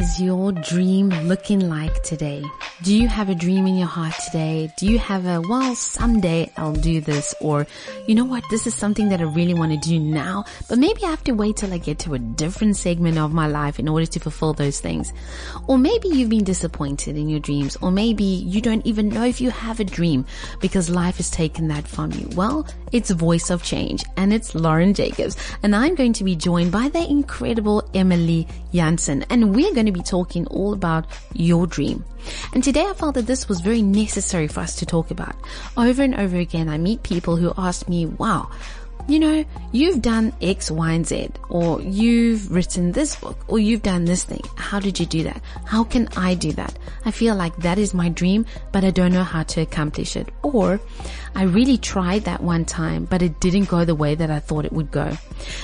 is your dream looking like today? Do you have a dream in your heart today? Do you have a, well, someday I'll do this or, you know what, this is something that I really want to do now, but maybe I have to wait till I get to a different segment of my life in order to fulfill those things. Or maybe you've been disappointed in your dreams, or maybe you don't even know if you have a dream because life has taken that from you. Well, it's Voice of Change and it's Lauren Jacobs and I'm going to be joined by the incredible Emily Jansen and we're going to be talking all about your dream. And today I felt that this was very necessary for us to talk about. Over and over again, I meet people who ask me, wow, you know, you've done X, Y, and Z, or you've written this book, or you've done this thing. How did you do that? How can I do that? I feel like that is my dream, but I don't know how to accomplish it. Or I really tried that one time, but it didn't go the way that I thought it would go.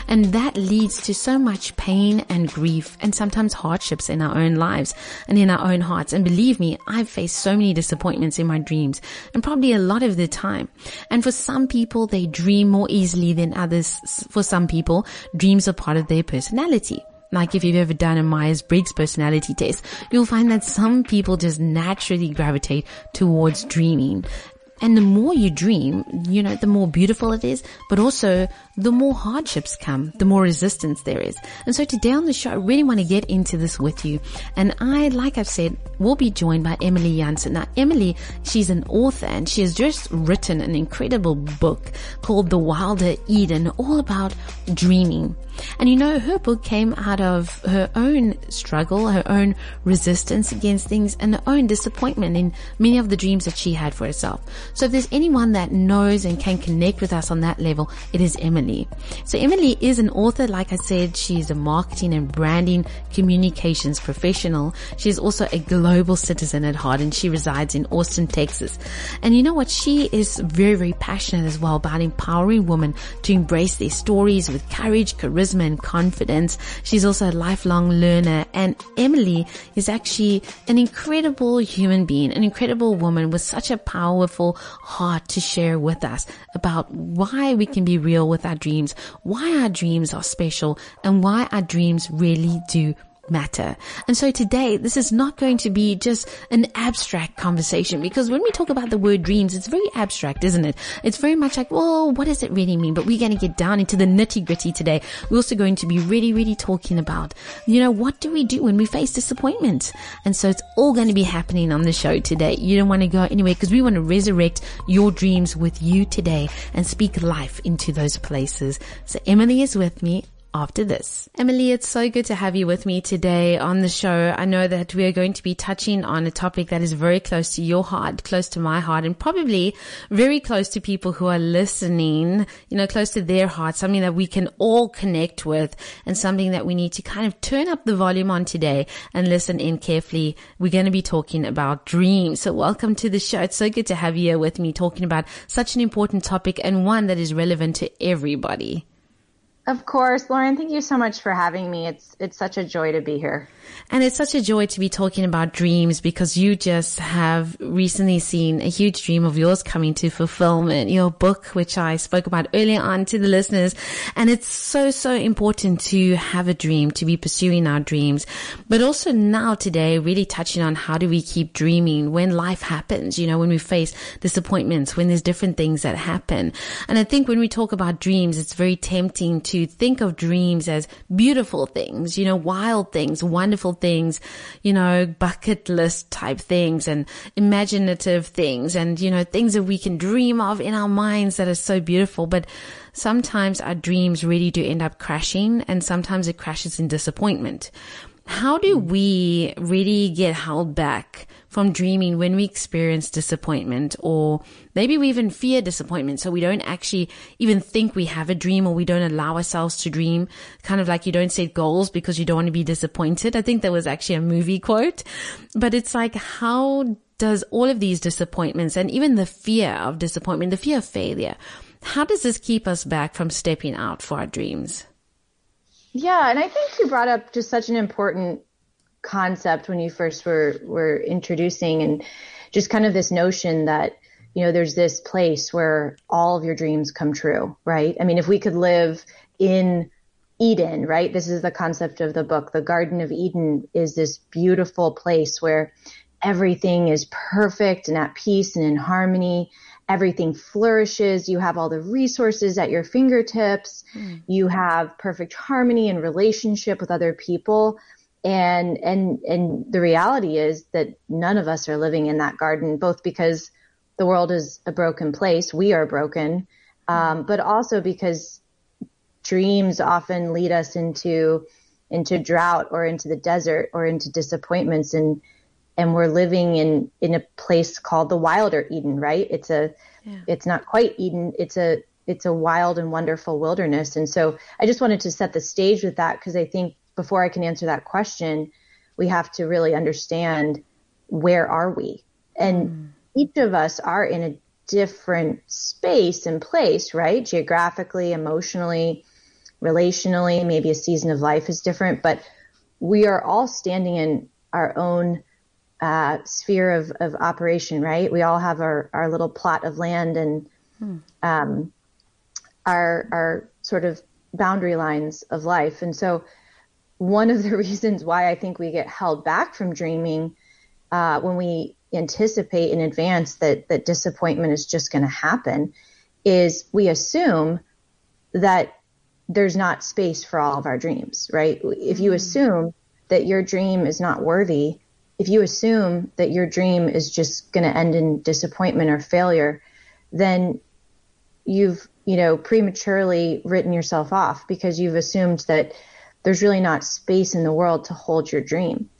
And that leads to so much pain and grief and sometimes hardships in our own lives and in our own hearts. And believe me, I've faced so many disappointments in my dreams and probably a lot of the time. And for some people, they dream more easily than others. For some people, dreams are part of their personality. Like if you've ever done a Myers-Briggs personality test, you'll find that some people just naturally gravitate towards dreaming. And the more you dream, you know, the more beautiful it is, but also the more hardships come, the more resistance there is. And so today on the show, I really want to get into this with you. And I, like I've said, will be joined by Emily Janssen. Now, Emily, she's an author and she has just written an incredible book called The Wilder Eden, all about dreaming. And you know, her book came out of her own struggle, her own resistance against things and her own disappointment in many of the dreams that she had for herself. So if there's anyone that knows and can connect with us on that level, it is Emily. So Emily is an author. Like I said, she's a marketing and branding communications professional. She's also a global citizen at heart and she resides in Austin, Texas. And you know what? She is very, very passionate as well about empowering women to embrace their stories with courage, charisma and confidence. She's also a lifelong learner and Emily is actually an incredible human being, an incredible woman with such a powerful heart to share with us about why we can be real with our dreams, why our dreams are special and why our dreams really do matter. And so today, this is not going to be just an abstract conversation because when we talk about the word dreams, it's very abstract, isn't it? It's very much like, well, what does it really mean? But we're going to get down into the nitty gritty today. We're also going to be really, really talking about, you know, what do we do when we face disappointment? And so it's all going to be happening on the show today. You don't want to go anywhere because we want to resurrect your dreams with you today and speak life into those places. So Emily is with me after this. Emily, it's so good to have you with me today on the show. I know that we are going to be touching on a topic that is very close to your heart, close to my heart, and probably very close to people who are listening, you know, close to their heart, something that we can all connect with and something that we need to kind of turn up the volume on today and listen in carefully. We're going to be talking about dreams. So welcome to the show. It's so good to have you here with me talking about such an important topic and one that is relevant to everybody. Of course, Lauren, thank you so much for having me. It's it's such a joy to be here. And it's such a joy to be talking about dreams because you just have recently seen a huge dream of yours coming to fulfillment. Your book, which I spoke about earlier on to the listeners. And it's so, so important to have a dream, to be pursuing our dreams, but also now today, really touching on how do we keep dreaming when life happens, you know, when we face disappointments, when there's different things that happen. And I think when we talk about dreams, it's very tempting to think of dreams as beautiful things, you know, wild things, wonderful wonderful things, you know, bucket list type things and imaginative things and, you know, things that we can dream of in our minds that are so beautiful. But sometimes our dreams really do end up crashing and sometimes it crashes in disappointment. How do we really get held back from dreaming when we experience disappointment or maybe we even fear disappointment. So we don't actually even think we have a dream or we don't allow ourselves to dream. Kind of like you don't set goals because you don't want to be disappointed. I think that was actually a movie quote, but it's like, how does all of these disappointments and even the fear of disappointment, the fear of failure, how does this keep us back from stepping out for our dreams? Yeah, and I think you brought up just such an important concept when you first were were introducing and just kind of this notion that you know there's this place where all of your dreams come true, right? I mean, if we could live in Eden, right? This is the concept of the book. The Garden of Eden is this beautiful place where everything is perfect and at peace and in harmony. Everything flourishes. You have all the resources at your fingertips. Mm. You have perfect harmony and relationship with other people. And, and, and the reality is that none of us are living in that garden, both because the world is a broken place. We are broken. Um, but also because dreams often lead us into, into drought or into the desert or into disappointments and, and we're living in in a place called the wilder Eden, right? It's a yeah. it's not quite Eden, it's a it's a wild and wonderful wilderness. And so I just wanted to set the stage with that because I think before I can answer that question, we have to really understand where are we? And mm. each of us are in a different space and place, right? Geographically, emotionally, relationally, maybe a season of life is different, but we are all standing in our own uh, sphere of, of operation, right? We all have our, our little plot of land and hmm. um, our our sort of boundary lines of life. And so, one of the reasons why I think we get held back from dreaming uh, when we anticipate in advance that that disappointment is just going to happen is we assume that there's not space for all of our dreams, right? If you hmm. assume that your dream is not worthy if you assume that your dream is just going to end in disappointment or failure, then you've, you know, prematurely written yourself off because you've assumed that there's really not space in the world to hold your dream.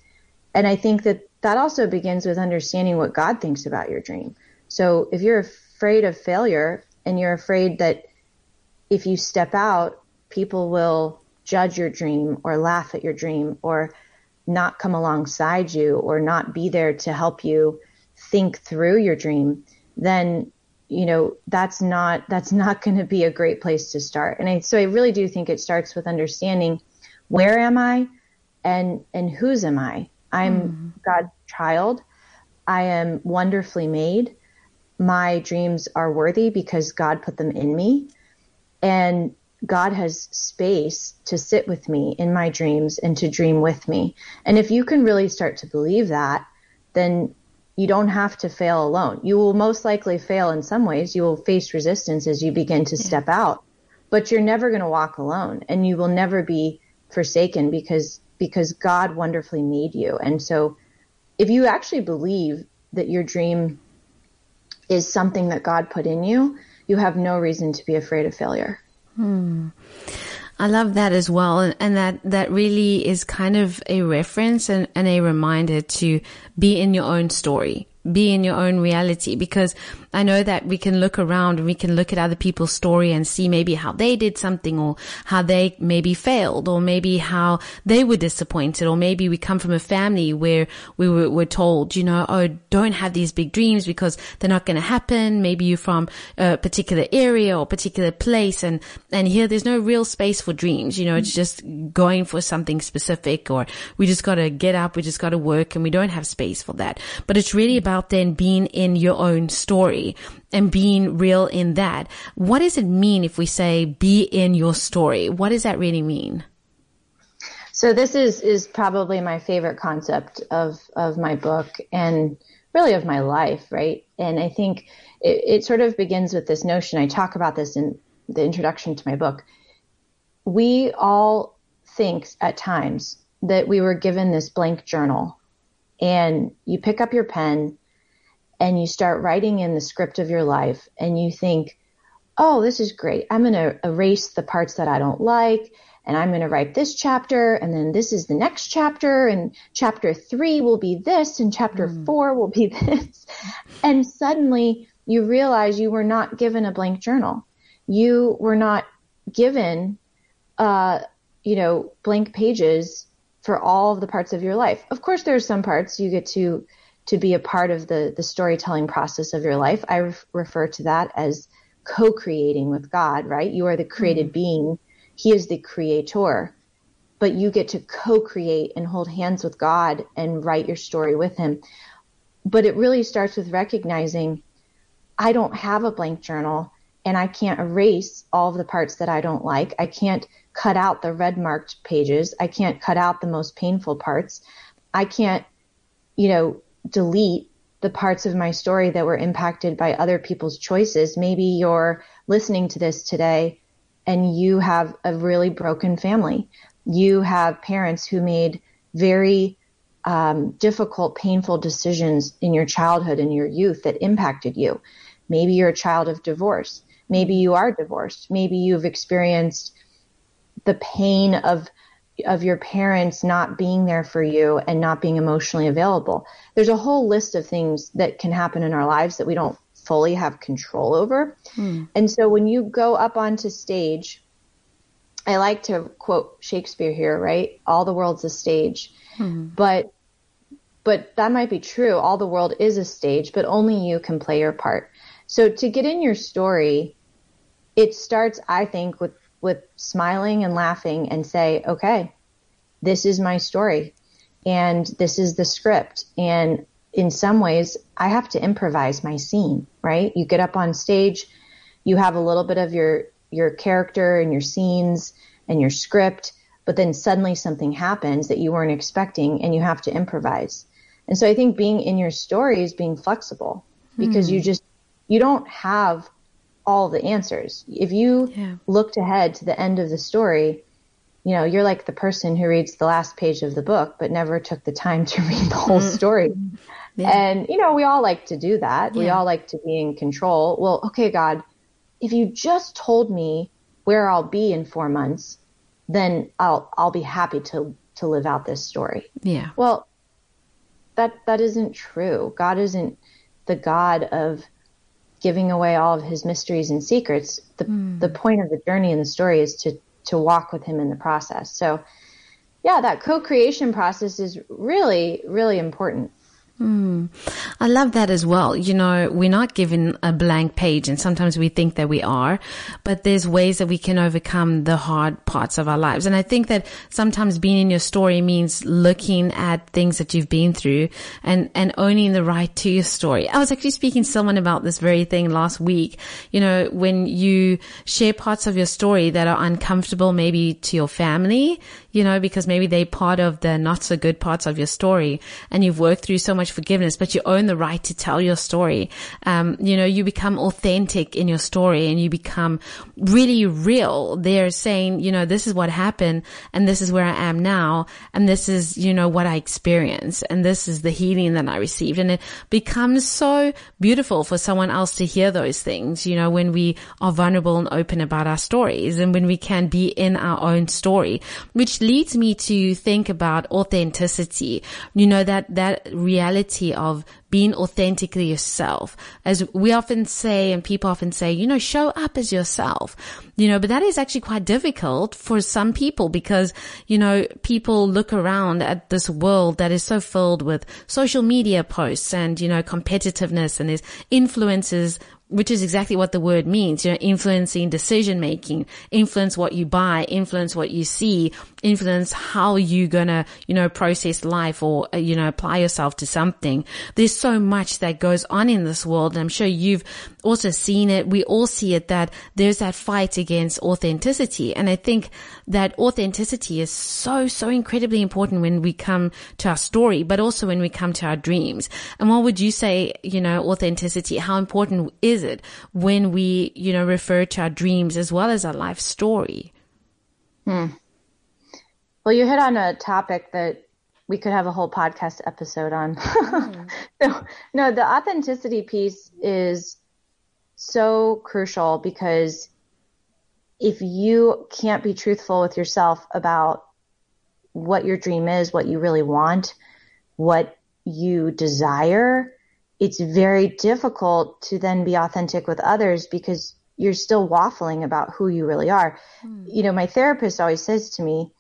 And I think that that also begins with understanding what God thinks about your dream. So if you're afraid of failure and you're afraid that if you step out, people will judge your dream or laugh at your dream or not come alongside you or not be there to help you think through your dream, then you know that's not that's not going to be a great place to start. And I, so I really do think it starts with understanding where am I and and whose am I? I'm mm. God's child. I am wonderfully made. My dreams are worthy because God put them in me. And God has space to sit with me in my dreams and to dream with me. And if you can really start to believe that, then you don't have to fail alone. You will most likely fail in some ways. You will face resistance as you begin to yeah. step out, but you're never going to walk alone and you will never be forsaken because, because God wonderfully made you. And so if you actually believe that your dream is something that God put in you, you have no reason to be afraid of failure. Hmm. I love that as well. And, that, that really is kind of a reference and, and a reminder to be in your own story be in your own reality because I know that we can look around and we can look at other people's story and see maybe how they did something or how they maybe failed or maybe how they were disappointed or maybe we come from a family where we were, were told, you know, oh, don't have these big dreams because they're not going to happen. Maybe you're from a particular area or particular place and, and here there's no real space for dreams. You know, it's just going for something specific or we just got to get up. We just got to work and we don't have space for that. But it's really about about then being in your own story and being real in that. What does it mean if we say be in your story? What does that really mean? So this is is probably my favorite concept of of my book and really of my life, right? And I think it, it sort of begins with this notion. I talk about this in the introduction to my book. We all think at times that we were given this blank journal and you pick up your pen and you start writing in the script of your life and you think, oh, this is great. I'm going to erase the parts that I don't like and I'm going to write this chapter and then this is the next chapter and chapter three will be this and chapter mm. four will be this. and suddenly you realize you were not given a blank journal. You were not given, uh, you know, blank pages for all of the parts of your life. Of course, there are some parts you get to to be a part of the the storytelling process of your life. I re- refer to that as co-creating with God, right? You are the created mm-hmm. being. He is the creator. But you get to co-create and hold hands with God and write your story with him. But it really starts with recognizing I don't have a blank journal and I can't erase all of the parts that I don't like. I can't cut out the red marked pages. I can't cut out the most painful parts. I can't, you know, delete the parts of my story that were impacted by other people's choices. Maybe you're listening to this today and you have a really broken family. You have parents who made very um, difficult, painful decisions in your childhood and your youth that impacted you. Maybe you're a child of divorce. Maybe you are divorced. Maybe you've experienced the pain of of your parents not being there for you and not being emotionally available. There's a whole list of things that can happen in our lives that we don't fully have control over. Hmm. And so when you go up onto stage, I like to quote Shakespeare here, right? All the world's a stage. Hmm. But but that might be true. All the world is a stage, but only you can play your part. So to get in your story, it starts, I think, with with smiling and laughing and say, okay, this is my story and this is the script. And in some ways, I have to improvise my scene, right? You get up on stage, you have a little bit of your, your character and your scenes and your script, but then suddenly something happens that you weren't expecting and you have to improvise. And so I think being in your story is being flexible because mm. you just, you don't have all the answers. If you yeah. looked ahead to the end of the story, you know, you're like the person who reads the last page of the book, but never took the time to read the whole mm-hmm. story. Yeah. And, you know, we all like to do that. Yeah. We all like to be in control. Well, okay, God, if you just told me where I'll be in four months, then I'll, I'll be happy to, to live out this story. Yeah. Well, that, that isn't true. God isn't the God of giving away all of his mysteries and secrets. The, mm. the point of the journey in the story is to, to walk with him in the process. So yeah, that co-creation process is really, really important. Mm. I love that as well. You know, we're not given a blank page and sometimes we think that we are, but there's ways that we can overcome the hard parts of our lives. And I think that sometimes being in your story means looking at things that you've been through and, and owning the right to your story. I was actually speaking to someone about this very thing last week. You know, when you share parts of your story that are uncomfortable, maybe to your family, you know, because maybe they're part of the not so good parts of your story and you've worked through so much forgiveness, but you own the right to tell your story. Um, you know, you become authentic in your story and you become really real. They're saying, you know, this is what happened and this is where I am now. And this is, you know, what I experienced and this is the healing that I received. And it becomes so beautiful for someone else to hear those things, you know, when we are vulnerable and open about our stories and when we can be in our own story, which leads me to think about authenticity. You know, that, that reality of being authentically yourself. As we often say, and people often say, you know, show up as yourself, you know, but that is actually quite difficult for some people because, you know, people look around at this world that is so filled with social media posts and, you know, competitiveness and there's influences which is exactly what the word means, you know, influencing decision making, influence what you buy, influence what you see, influence how you're gonna, you know, process life or, uh, you know, apply yourself to something. There's so much that goes on in this world. And I'm sure you've also seen it. We all see it that there's that fight against authenticity. And I think that authenticity is so, so incredibly important when we come to our story, but also when we come to our dreams. And what would you say, you know, authenticity, how important is it when we, you know, refer to our dreams as well as our life story? Hmm. Well, you hit on a topic that we could have a whole podcast episode on. Mm. no, no, the authenticity piece is so crucial because if you can't be truthful with yourself about what your dream is, what you really want, what you desire, it's very difficult to then be authentic with others because you're still waffling about who you really are. Mm. You know, my therapist always says to me,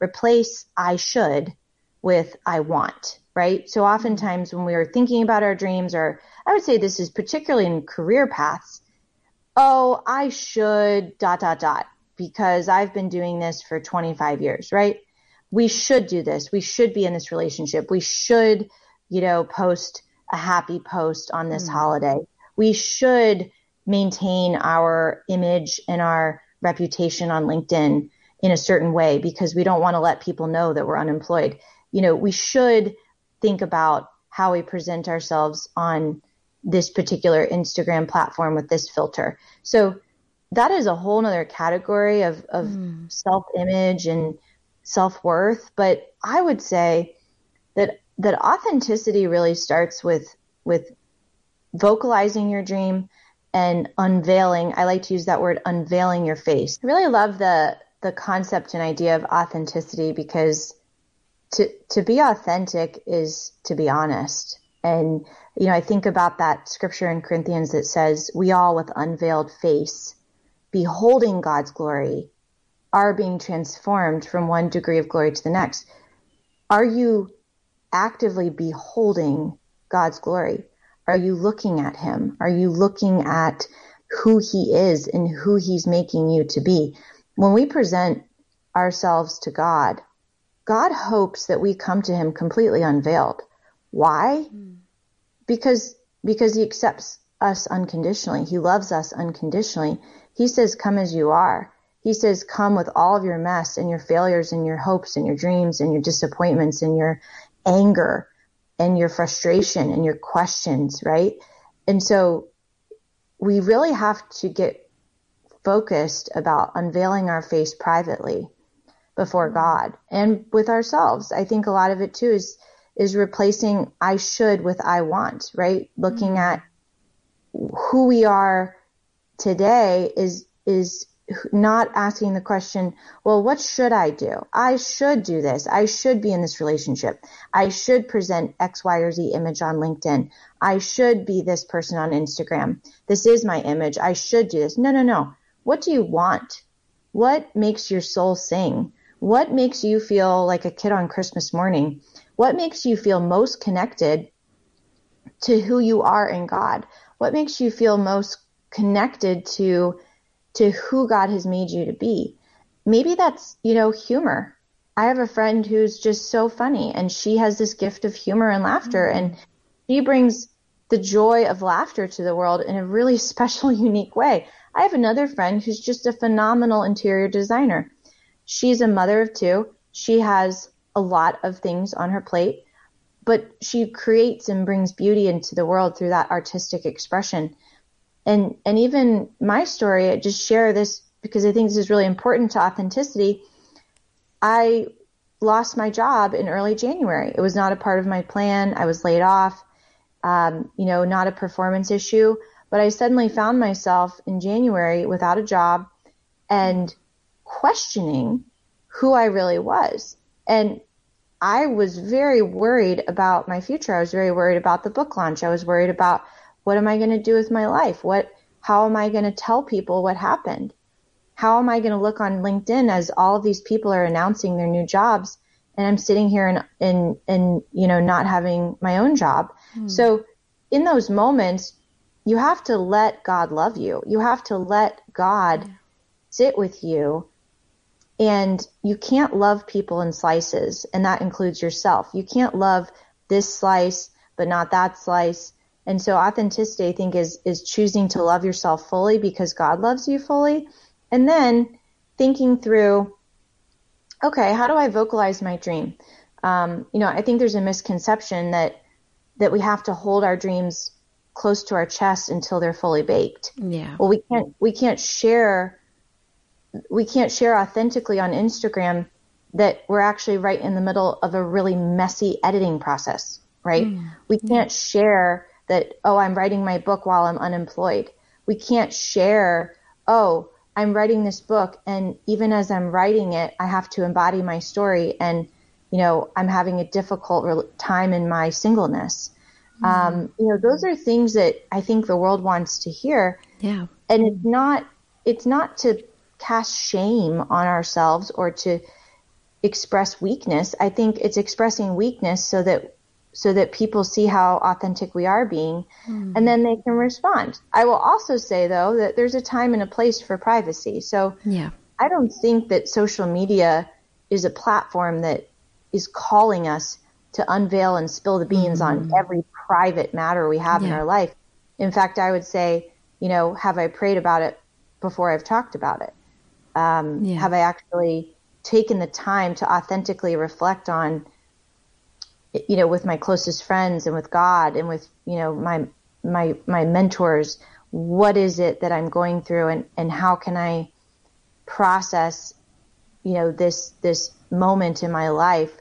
replace I should with I want. right? So oftentimes when we are thinking about our dreams, or I would say this is particularly in career paths, oh, I should dot, dot, dot, because I've been doing this for 25 years, right? We should do this. We should be in this relationship. We should, you know, post a happy post on this mm. holiday. We should maintain our image and our reputation on LinkedIn in a certain way because we don't want to let people know that we're unemployed. You know, we should think about how we present ourselves on this particular Instagram platform with this filter. So that is a whole other category of, of mm. self image and self worth. But I would say that that authenticity really starts with with vocalizing your dream and unveiling. I like to use that word unveiling your face. I really love the the concept and idea of authenticity because to to be authentic is to be honest. And you know, I think about that scripture in Corinthians that says, "We all with unveiled face, beholding God's glory, are being transformed from one degree of glory to the next." Are you actively beholding God's glory? Are you looking at him? Are you looking at who he is and who he's making you to be? When we present ourselves to God, God hopes that we come to him completely unveiled. Why? Mm. Because because he accepts us unconditionally. He loves us unconditionally. He says, "Come as you are." He says, "Come with all of your mess and your failures and your hopes and your dreams and your disappointments and your anger and your frustration and your questions, right? And so we really have to get focused about unveiling our face privately before mm-hmm. God and with ourselves. I think a lot of it too is is replacing I should with I want, right? Looking mm-hmm. at who we are today is is not asking the question, well, what should I do? I should do this. I should be in this relationship. I should present X, Y, or Z image on LinkedIn. I should be this person on Instagram. This is my image. I should do this. No, no, no. What do you want? What makes your soul sing? What makes you feel like a kid on Christmas morning? What makes you feel most connected to who you are in God? What makes you feel most connected to to who God has made you to be. Maybe that's, you know, humor. I have a friend who's just so funny and she has this gift of humor and laughter mm-hmm. and she brings the joy of laughter to the world in a really special, unique way. I have another friend who's just a phenomenal interior designer. She's a mother of two. She has a lot of things on her plate, but she creates and brings beauty into the world through that artistic expression and and even my story, I just share this because I think this is really important to authenticity. I lost my job in early January. It was not a part of my plan. I was laid off. Um, you know, not a performance issue, but I suddenly found myself in January without a job and questioning who I really was. And I was very worried about my future. I was very worried about the book launch. I was worried about what am I going to do with my life? What, how am I going to tell people what happened? How am I going to look on LinkedIn as all of these people are announcing their new jobs and I'm sitting here and, and, and, you know, not having my own job. Mm. So in those moments, you have to let God love you. You have to let God sit with you and you can't love people in slices and that includes yourself. You can't love this slice, but not that slice and so authenticity, I think, is, is choosing to love yourself fully because God loves you fully. And then thinking through, okay, how do I vocalize my dream? Um, you know, I think there's a misconception that, that we have to hold our dreams close to our chest until they're fully baked. Yeah. Well, we can't, we can't share, we can't share authentically on Instagram that we're actually right in the middle of a really messy editing process, right? Mm. We can't share that, oh, I'm writing my book while I'm unemployed. We can't share, oh, I'm writing this book and even as I'm writing it, I have to embody my story and, you know, I'm having a difficult time in my singleness. Mm-hmm. Um, you know, those are things that I think the world wants to hear. Yeah. And it's not, it's not to cast shame on ourselves or to express weakness. I think it's expressing weakness so that so that people see how authentic we are being mm. and then they can respond. I will also say though that there's a time and a place for privacy. So yeah. I don't think that social media is a platform that is calling us to unveil and spill the beans mm. on every private matter we have yeah. in our life. In fact, I would say, you know, have I prayed about it before I've talked about it? Um, yeah. Have I actually taken the time to authentically reflect on you know, with my closest friends and with God and with, you know, my, my, my mentors, what is it that I'm going through and, and how can I process, you know, this, this moment in my life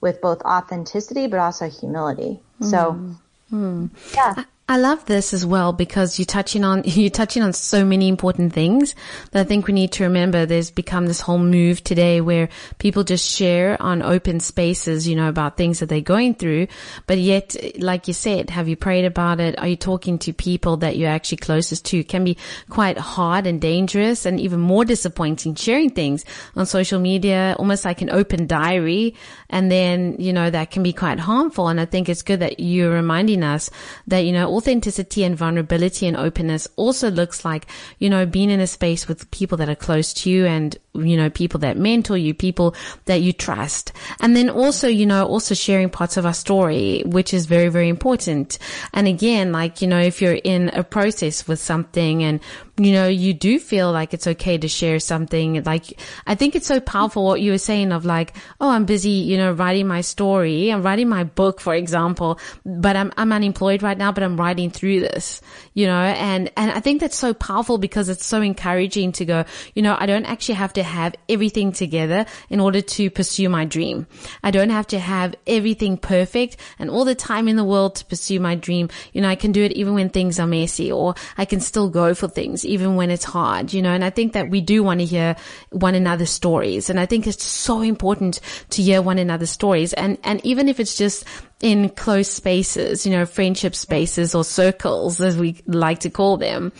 with both authenticity, but also humility. Mm. So, mm. yeah. I love this as well because you're touching on, you're touching on so many important things that I think we need to remember. There's become this whole move today where people just share on open spaces, you know, about things that they're going through. But yet, like you said, have you prayed about it? Are you talking to people that you're actually closest to? It can be quite hard and dangerous and even more disappointing sharing things on social media, almost like an open diary. And then, you know, that can be quite harmful. And I think it's good that you're reminding us that, you know, authenticity and vulnerability and openness also looks like, you know, being in a space with people that are close to you and, you know, people that mentor you, people that you trust. And then also, you know, also sharing parts of our story, which is very, very important. And again, like, you know, if you're in a process with something and you know, you do feel like it's okay to share something. Like, I think it's so powerful what you were saying of like, oh, I'm busy, you know, writing my story. I'm writing my book, for example, but I'm, I'm unemployed right now, but I'm writing through this, you know, and, and I think that's so powerful because it's so encouraging to go, you know, I don't actually have to have everything together in order to pursue my dream. I don't have to have everything perfect and all the time in the world to pursue my dream. You know, I can do it even when things are messy or I can still go for things even when it's hard, you know, and I think that we do want to hear one another's stories. And I think it's so important to hear one another's stories. And, and even if it's just in close spaces, you know, friendship spaces or circles as we like to call them.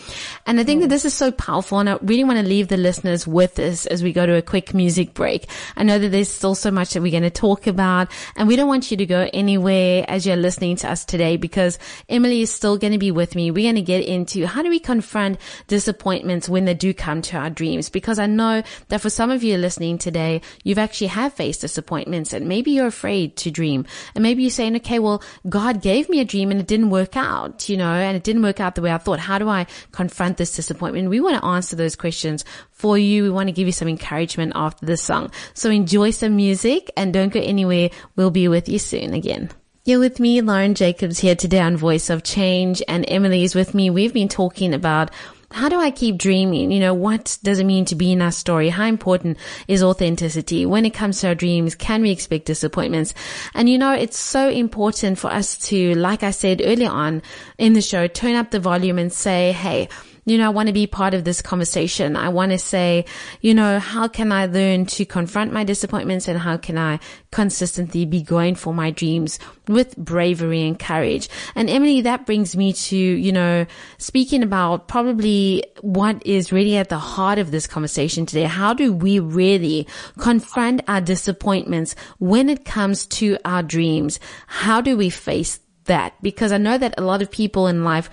And I think that this is so powerful and I really want to leave the listeners with this as we go to a quick music break. I know that there's still so much that we're going to talk about and we don't want you to go anywhere as you're listening to us today because Emily is still going to be with me. We're going to get into how do we confront disappointments when they do come to our dreams? Because I know that for some of you listening today, you've actually have faced disappointments and maybe you're afraid to dream and maybe you say, okay, well, God gave me a dream and it didn't work out, you know, and it didn't work out the way I thought. How do I confront this disappointment? We want to answer those questions for you. We want to give you some encouragement after this song. So enjoy some music and don't go anywhere. We'll be with you soon again. You're with me, Lauren Jacobs here today on Voice of Change and Emily is with me. We've been talking about how do I keep dreaming? You know, what does it mean to be in our story? How important is authenticity? When it comes to our dreams, can we expect disappointments? And you know, it's so important for us to, like I said earlier on in the show, turn up the volume and say, Hey, you know, I want to be part of this conversation. I want to say, you know, how can I learn to confront my disappointments and how can I consistently be going for my dreams with bravery and courage? And Emily, that brings me to, you know, speaking about probably what is really at the heart of this conversation today. How do we really confront our disappointments when it comes to our dreams? How do we face that? Because I know that a lot of people in life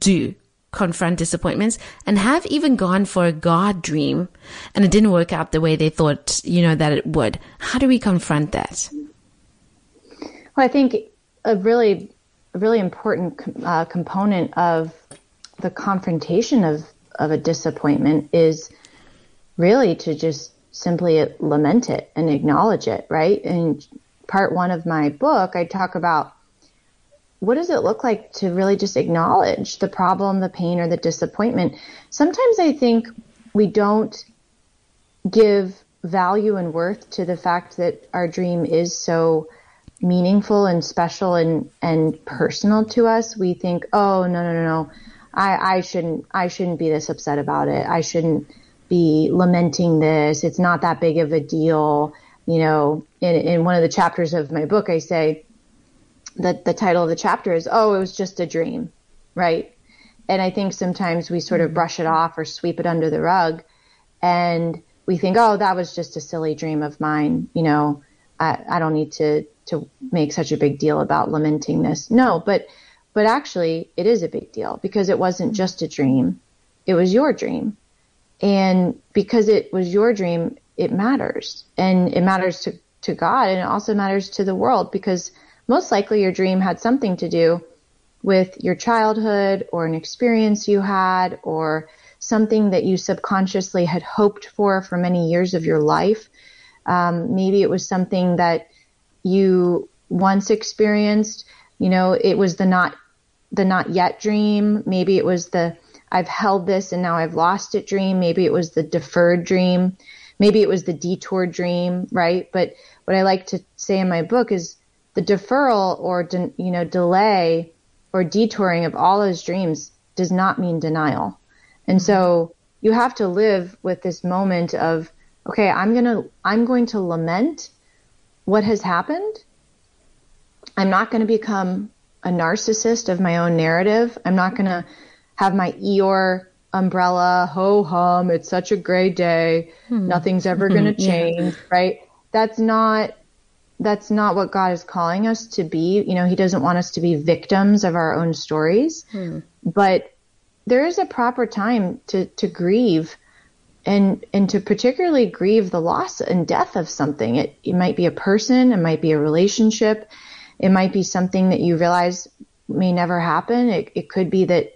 do confront disappointments and have even gone for a God dream and it didn't work out the way they thought, you know, that it would. How do we confront that? Well, I think a really, really important uh, component of the confrontation of, of a disappointment is really to just simply lament it and acknowledge it, right? In part one of my book, I talk about what does it look like to really just acknowledge the problem, the pain, or the disappointment? Sometimes I think we don't give value and worth to the fact that our dream is so meaningful and special and, and personal to us. We think, oh, no, no, no, no. I, I shouldn't, I shouldn't be this upset about it. I shouldn't be lamenting this. It's not that big of a deal. You know, in, in one of the chapters of my book, I say, the, the title of the chapter is, Oh, it was just a dream, right? And I think sometimes we sort of mm-hmm. brush it off or sweep it under the rug and we think, Oh, that was just a silly dream of mine. You know, I, I don't need to to make such a big deal about lamenting this. No, but but actually it is a big deal because it wasn't just a dream. It was your dream. And because it was your dream, it matters. And it matters to, to God and it also matters to the world because most likely your dream had something to do with your childhood or an experience you had or something that you subconsciously had hoped for for many years of your life. Um, maybe it was something that you once experienced. You know, it was the not the not yet dream. Maybe it was the I've held this and now I've lost it dream. Maybe it was the deferred dream. Maybe it was the detour dream, right? But what I like to say in my book is the deferral or de- you know delay or detouring of all those dreams does not mean denial. And so you have to live with this moment of okay, I'm going to I'm going to lament what has happened. I'm not going to become a narcissist of my own narrative. I'm not going to have my Eeyore umbrella, ho hum, it's such a great day. Hmm. Nothing's ever going to change, yeah. right? That's not, that's not what God is calling us to be. You know, He doesn't want us to be victims of our own stories, hmm. but there is a proper time to, to grieve and and to particularly grieve the loss and death of something. It it might be a person, it might be a relationship, it might be something that you realize may never happen. It it could be that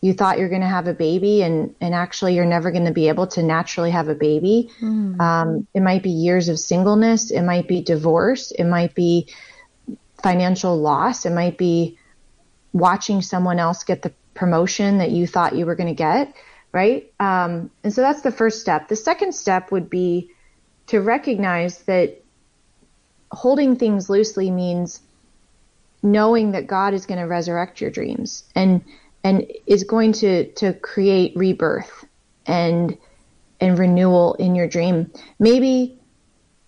you thought you're going to have a baby and and actually you're never going to be able to naturally have a baby. Mm. Um, it might be years of singleness. It might be divorce. It might be financial loss. It might be watching someone else get the promotion that you thought you were going to get right? Um, and so that's the first step. The second step would be to recognize that holding things loosely means knowing that God is going to resurrect your dreams and and is going to to create rebirth and and renewal in your dream. Maybe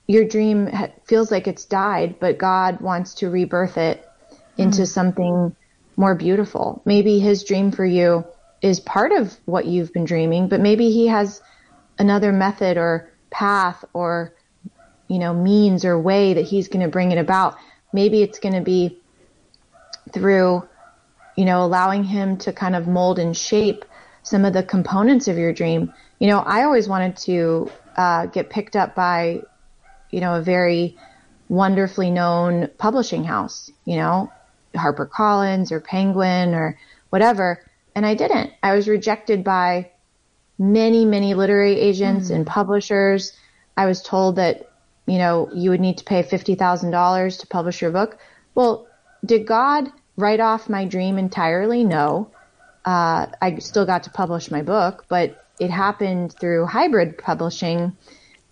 your dream feels like it's died, but God wants to rebirth it into mm. something more beautiful. Maybe his dream for you is part of what you've been dreaming, but maybe he has another method or path or, you know, means or way that he's going to bring it about. Maybe it's going to be through, you know, allowing him to kind of mold and shape some of the components of your dream. You know, I always wanted to uh, get picked up by, you know, a very wonderfully known publishing house, you know, HarperCollins or Penguin or whatever and I didn't. I was rejected by many, many literary agents mm. and publishers. I was told that, you know, you would need to pay $50,000 to publish your book. Well, did God write off my dream entirely? No. Uh, I still got to publish my book, but it happened through hybrid publishing,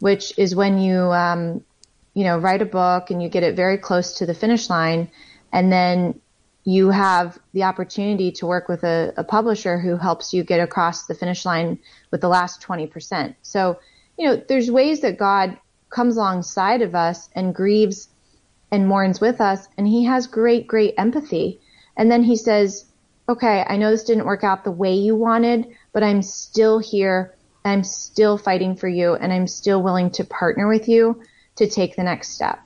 which is when you, um, you know, write a book and you get it very close to the finish line and then you have the opportunity to work with a, a, publisher who helps you get across the finish line with the last 20%. So, you know, there's ways that God comes alongside of us and grieves and mourns with us, and he has great, great empathy. And then he says, okay, I know this didn't work out the way you wanted, but I'm still here. I'm still fighting for you, and I'm still willing to partner with you to take the next step.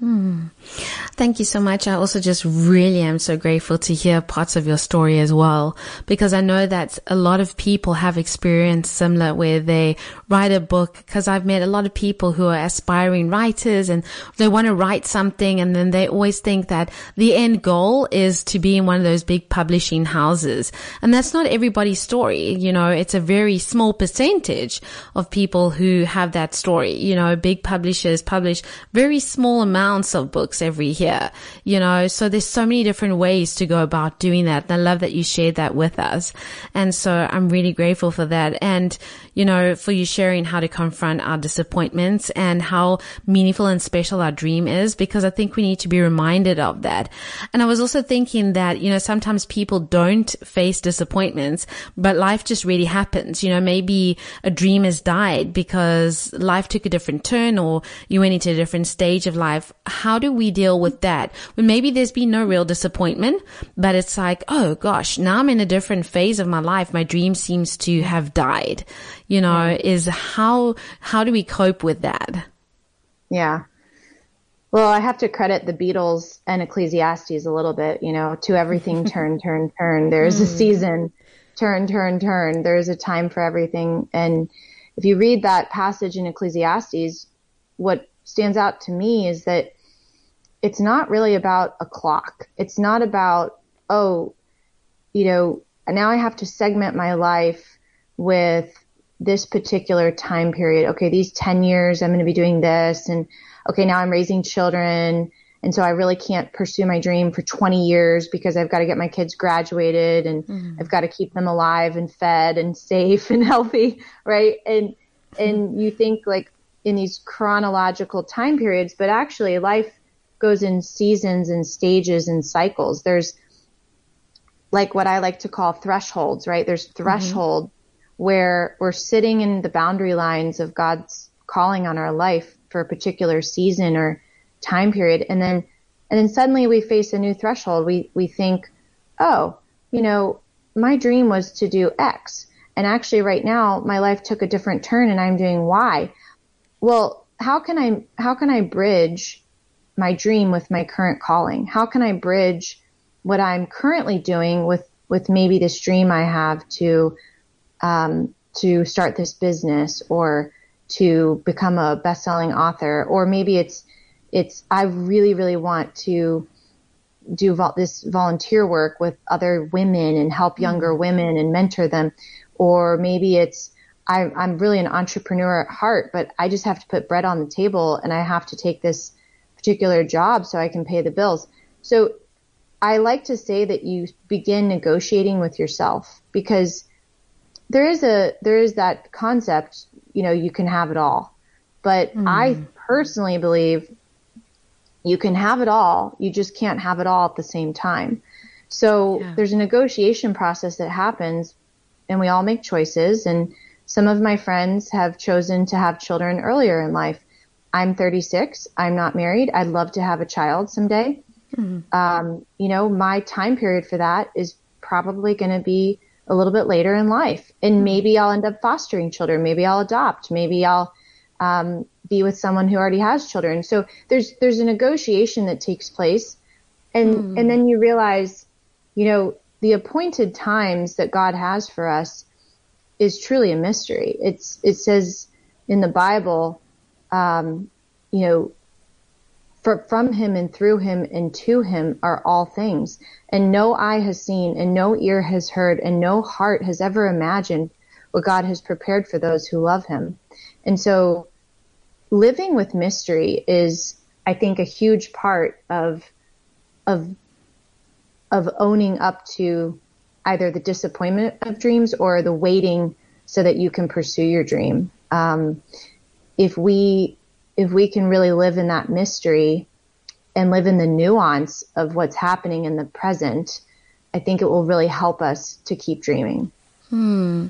Hmm. Thank you so much. I also just really am so grateful to hear parts of your story as well, because I know that a lot of people have experienced similar where they write a book, because I've met a lot of people who are aspiring writers and they want to write something and then they always think that the end goal is to be in one of those big publishing houses. And that's not everybody's story. You know, it's a very small percentage of people who have that story. You know, big publishers publish very small amounts amounts of books every year, you know, so there's so many different ways to go about doing that. And I love that you shared that with us. And so I'm really grateful for that. And, you know, for you sharing how to confront our disappointments and how meaningful and special our dream is, because I think we need to be reminded of that. And I was also thinking that, you know, sometimes people don't face disappointments, but life just really happens. You know, maybe a dream has died because life took a different turn or you went into a different stage of life how do we deal with that? When maybe there's been no real disappointment, but it's like, oh gosh, now I'm in a different phase of my life. My dream seems to have died. You know, is how, how do we cope with that? Yeah. Well, I have to credit the Beatles and Ecclesiastes a little bit, you know, to everything turn, turn, turn. There's a hmm. season, turn, turn, turn. There's a time for everything. And if you read that passage in Ecclesiastes, what stands out to me is that it's not really about a clock. It's not about, oh, you know, now I have to segment my life with this particular time period. Okay, these 10 years, I'm going to be doing this. And okay, now I'm raising children. And so I really can't pursue my dream for 20 years because I've got to get my kids graduated and mm-hmm. I've got to keep them alive and fed and safe and healthy. Right. And, and you think like in these chronological time periods, but actually life goes in seasons and stages and cycles. There's like what I like to call thresholds, right? There's mm-hmm. threshold mm-hmm. where we're sitting in the boundary lines of God's calling on our life for a particular season or time period. And then, and then suddenly we face a new threshold. We, we think, oh, you know, my dream was to do X. And actually right now my life took a different turn and I'm doing Y. Well, how can I, how can I bridge my dream with my current calling? How can I bridge what I'm currently doing with, with maybe this dream I have to, um, to start this business or to become a best-selling author, or maybe it's it's I really really want to do vol- this volunteer work with other women and help younger mm-hmm. women and mentor them, or maybe it's I, I'm really an entrepreneur at heart, but I just have to put bread on the table and I have to take this particular job so I can pay the bills. So I like to say that you begin negotiating with yourself because there is a there is that concept you know, you can have it all. But mm. I personally believe you can have it all. You just can't have it all at the same time. So yeah. there's a negotiation process that happens and we all make choices. And some of my friends have chosen to have children earlier in life. I'm 36. I'm not married. I'd love to have a child someday. Mm. Um, you know, my time period for that is probably going to be a little bit later in life. And mm-hmm. maybe I'll end up fostering children. Maybe I'll adopt. Maybe I'll um, be with someone who already has children. So there's there's a negotiation that takes place, and mm. and then you realize, you know, the appointed times that God has for us is truly a mystery. It's it says in the Bible, um, you know, for, from him and through him and to him are all things. And no eye has seen and no ear has heard and no heart has ever imagined what God has prepared for those who love him. And so living with mystery is, I think, a huge part of, of, of owning up to either the disappointment of dreams or the waiting so that you can pursue your dream. Um, if we if we can really live in that mystery and live in the nuance of what's happening in the present, I think it will really help us to keep dreaming. Hmm.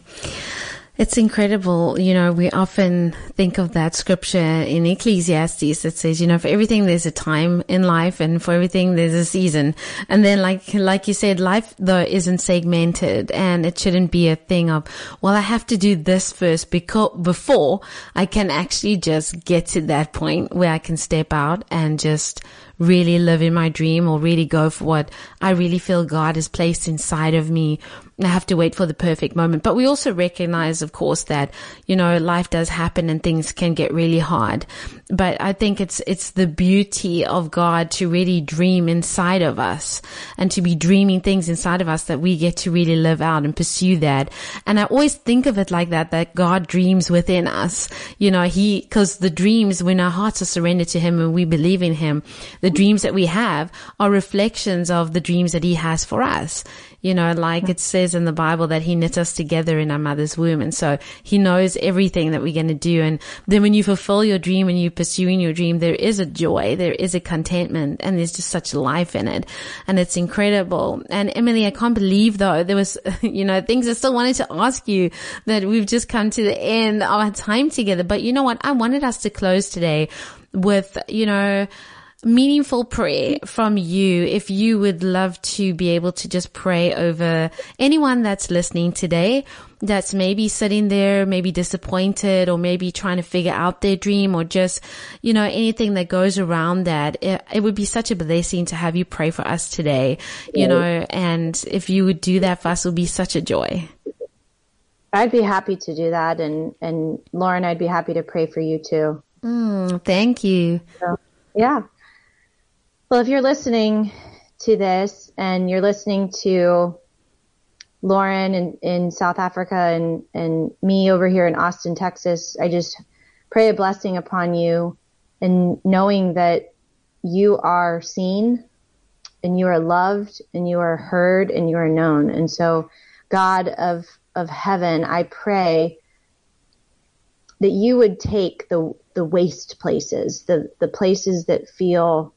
It's incredible. You know, we often think of that scripture in Ecclesiastes that says, you know, for everything there's a time in life and for everything there's a season. And then like, like you said, life though isn't segmented and it shouldn't be a thing of, well, I have to do this first because before I can actually just get to that point where I can step out and just really live in my dream or really go for what I really feel God has placed inside of me. I have to wait for the perfect moment. But we also recognize, of course, that, you know, life does happen and things can get really hard. But I think it's, it's the beauty of God to really dream inside of us and to be dreaming things inside of us that we get to really live out and pursue that. And I always think of it like that, that God dreams within us. You know, he, cause the dreams, when our hearts are surrendered to him and we believe in him, the dreams that we have are reflections of the dreams that he has for us. You know, like it says in the Bible that he knit us together in our mother's womb. And so he knows everything that we're going to do. And then when you fulfill your dream and you're pursuing your dream, there is a joy, there is a contentment and there's just such life in it. And it's incredible. And Emily, I can't believe though, there was, you know, things I still wanted to ask you that we've just come to the end of our time together. But you know what? I wanted us to close today with, you know, meaningful prayer from you if you would love to be able to just pray over anyone that's listening today that's maybe sitting there, maybe disappointed or maybe trying to figure out their dream or just, you know, anything that goes around that, it, it would be such a blessing to have you pray for us today, you know, and if you would do that for us, it would be such a joy. I'd be happy to do that. And, and Lauren, I'd be happy to pray for you too. Mm, thank you. So, yeah. Well, if you're listening to this and you're listening to Lauren in, in South Africa and, and me over here in Austin, Texas, I just pray a blessing upon you and knowing that you are seen and you are loved and you are heard and you are known. And so God of, of heaven, I pray that you would take the, the waste places, the, the places that feel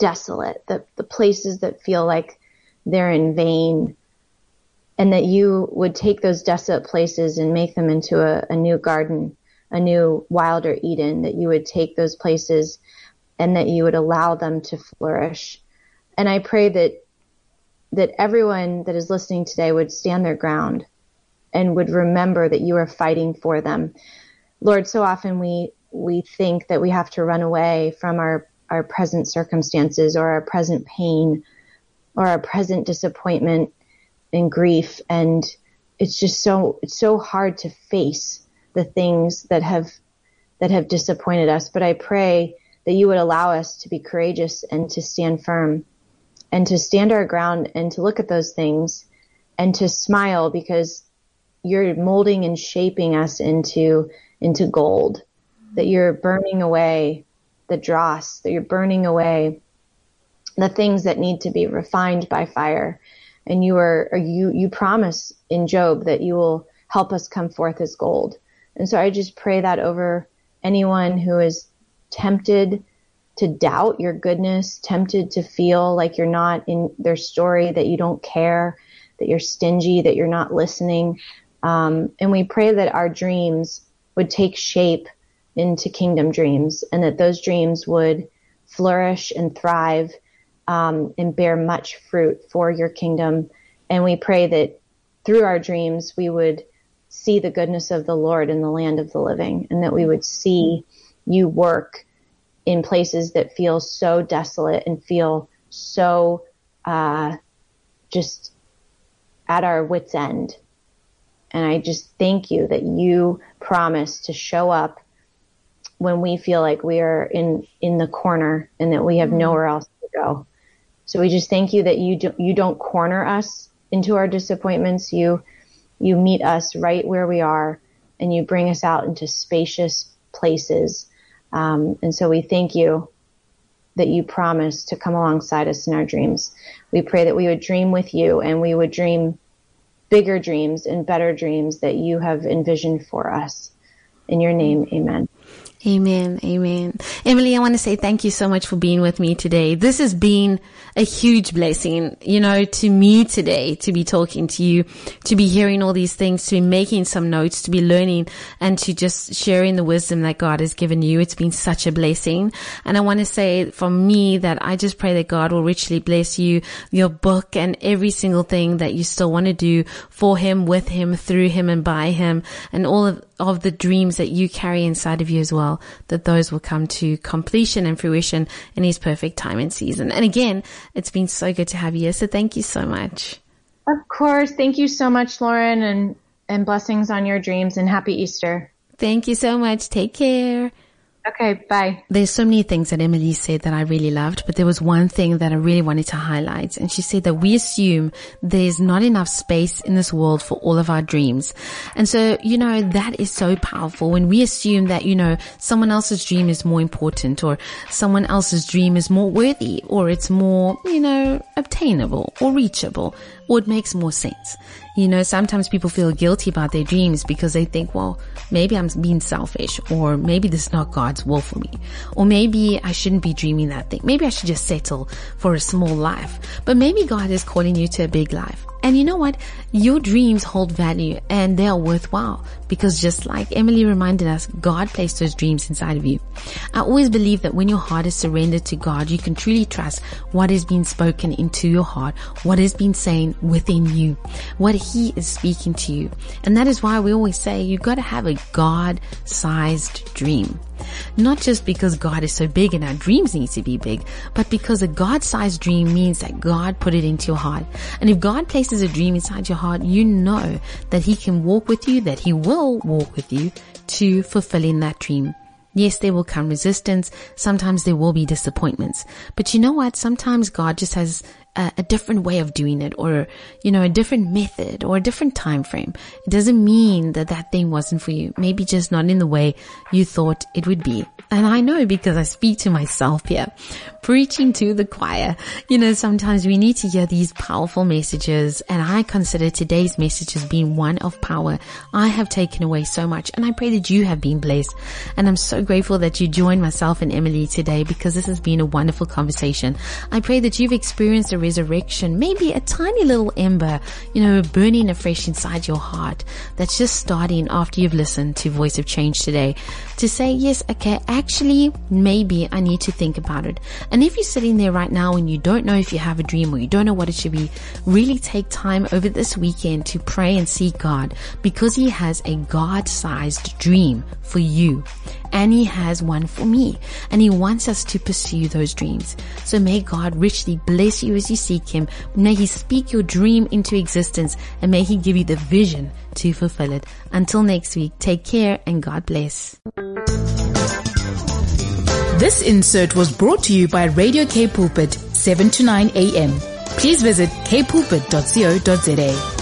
desolate, the, the places that feel like they're in vain, and that you would take those desolate places and make them into a, a new garden, a new wilder Eden, that you would take those places and that you would allow them to flourish. And I pray that that everyone that is listening today would stand their ground and would remember that you are fighting for them. Lord, so often we we think that we have to run away from our our present circumstances or our present pain or our present disappointment and grief. And it's just so it's so hard to face the things that have that have disappointed us. But i pray that you would allow us to be courageous and to stand firm and to stand our ground and to look at those things and to smile because you're molding and shaping us into into gold that you're burning away the dross, that you're burning away the things that need to be refined by fire. And you are, you, you promise in Job that you will help us come forth as gold. And so I just pray that over anyone who is tempted to doubt your goodness, tempted to feel like you're not in their story, that you don't care, that you're stingy, that you're not listening. Um, and we pray that our dreams would take shape into kingdom dreams and that those dreams would flourish and thrive um, and bear much fruit for your kingdom. And we pray that through our dreams, we would see the goodness of the Lord in the land of the living and that we would see you work in places that feel so desolate and feel so uh, just at our wits' end. And I just thank you that you promise to show up when we feel like we are in in the corner and that we have mm-hmm. nowhere else to go. So we just thank you that you do, you don't corner us into our disappointments. You you meet us right where we are, and you bring us out into spacious places. Um, and so we thank you that you promise to come alongside us in our dreams. We pray that we would dream with you and we would dream bigger dreams and better dreams that you have envisioned for us. In your name, amen. Amen. Amen. Emily, I want to say thank you so much for being with me today. This has been a huge blessing, you know, to me today to be talking to you, to be hearing all these things, to be making some notes, to be learning and to just sharing the wisdom that God has given you. It's been such a blessing. And I want to say for me that I just pray that God will richly bless you, your book and every single thing that you still want to do for him, with him, through him and by him and all of of the dreams that you carry inside of you as well, that those will come to completion and fruition in His perfect time and season. And again, it's been so good to have you. So thank you so much. Of course. Thank you so much, Lauren, and, and blessings on your dreams and happy Easter. Thank you so much. Take care. Okay, bye. There's so many things that Emily said that I really loved, but there was one thing that I really wanted to highlight. And she said that we assume there's not enough space in this world for all of our dreams. And so, you know, that is so powerful when we assume that, you know, someone else's dream is more important or someone else's dream is more worthy or it's more, you know, obtainable or reachable or it makes more sense. You know, sometimes people feel guilty about their dreams because they think, well, maybe I'm being selfish or maybe this is not God's will for me. Or maybe I shouldn't be dreaming that thing. Maybe I should just settle for a small life. But maybe God is calling you to a big life. And you know what? Your dreams hold value and they are worthwhile because just like Emily reminded us, God placed those dreams inside of you. I always believe that when your heart is surrendered to God, you can truly trust what is being spoken into your heart, what is being saying within you, what He is speaking to you. And that is why we always say you've got to have a God-sized dream. Not just because God is so big and our dreams need to be big, but because a God-sized dream means that God put it into your heart. And if God places a dream inside your heart, you know that He can walk with you, that He will walk with you to fulfilling that dream. Yes, there will come resistance. Sometimes there will be disappointments. But you know what? Sometimes God just has a, a, different way of doing it or, you know, a different method or a different time frame. It doesn't mean that that thing wasn't for you. Maybe just not in the way you thought it would be. And I know because I speak to myself here, preaching to the choir. You know, sometimes we need to hear these powerful messages and I consider today's message as being one of power. I have taken away so much and I pray that you have been blessed. And I'm so grateful that you joined myself and Emily today because this has been a wonderful conversation. I pray that you've experienced a resurrection, maybe a tiny little ember, you know, burning afresh inside your heart that's just starting after you've listened to Voice of Change today to say, yes, okay, actually, maybe I need to think about it. And if you're sitting there right now and you don't know if you have a dream or you don't know what it should be, really take time over this weekend to pray and seek God because He has a God-sized dream for you. And He has one for me. And He wants us to pursue those dreams. So may God richly bless you as you seek Him. May He speak your dream into existence and may He give you the vision to fulfill it. Until next week, take care and God bless. This insert was brought to you by Radio Cape Pulpit, 7 to 9 a.m. Please visit capepulpit.co.za.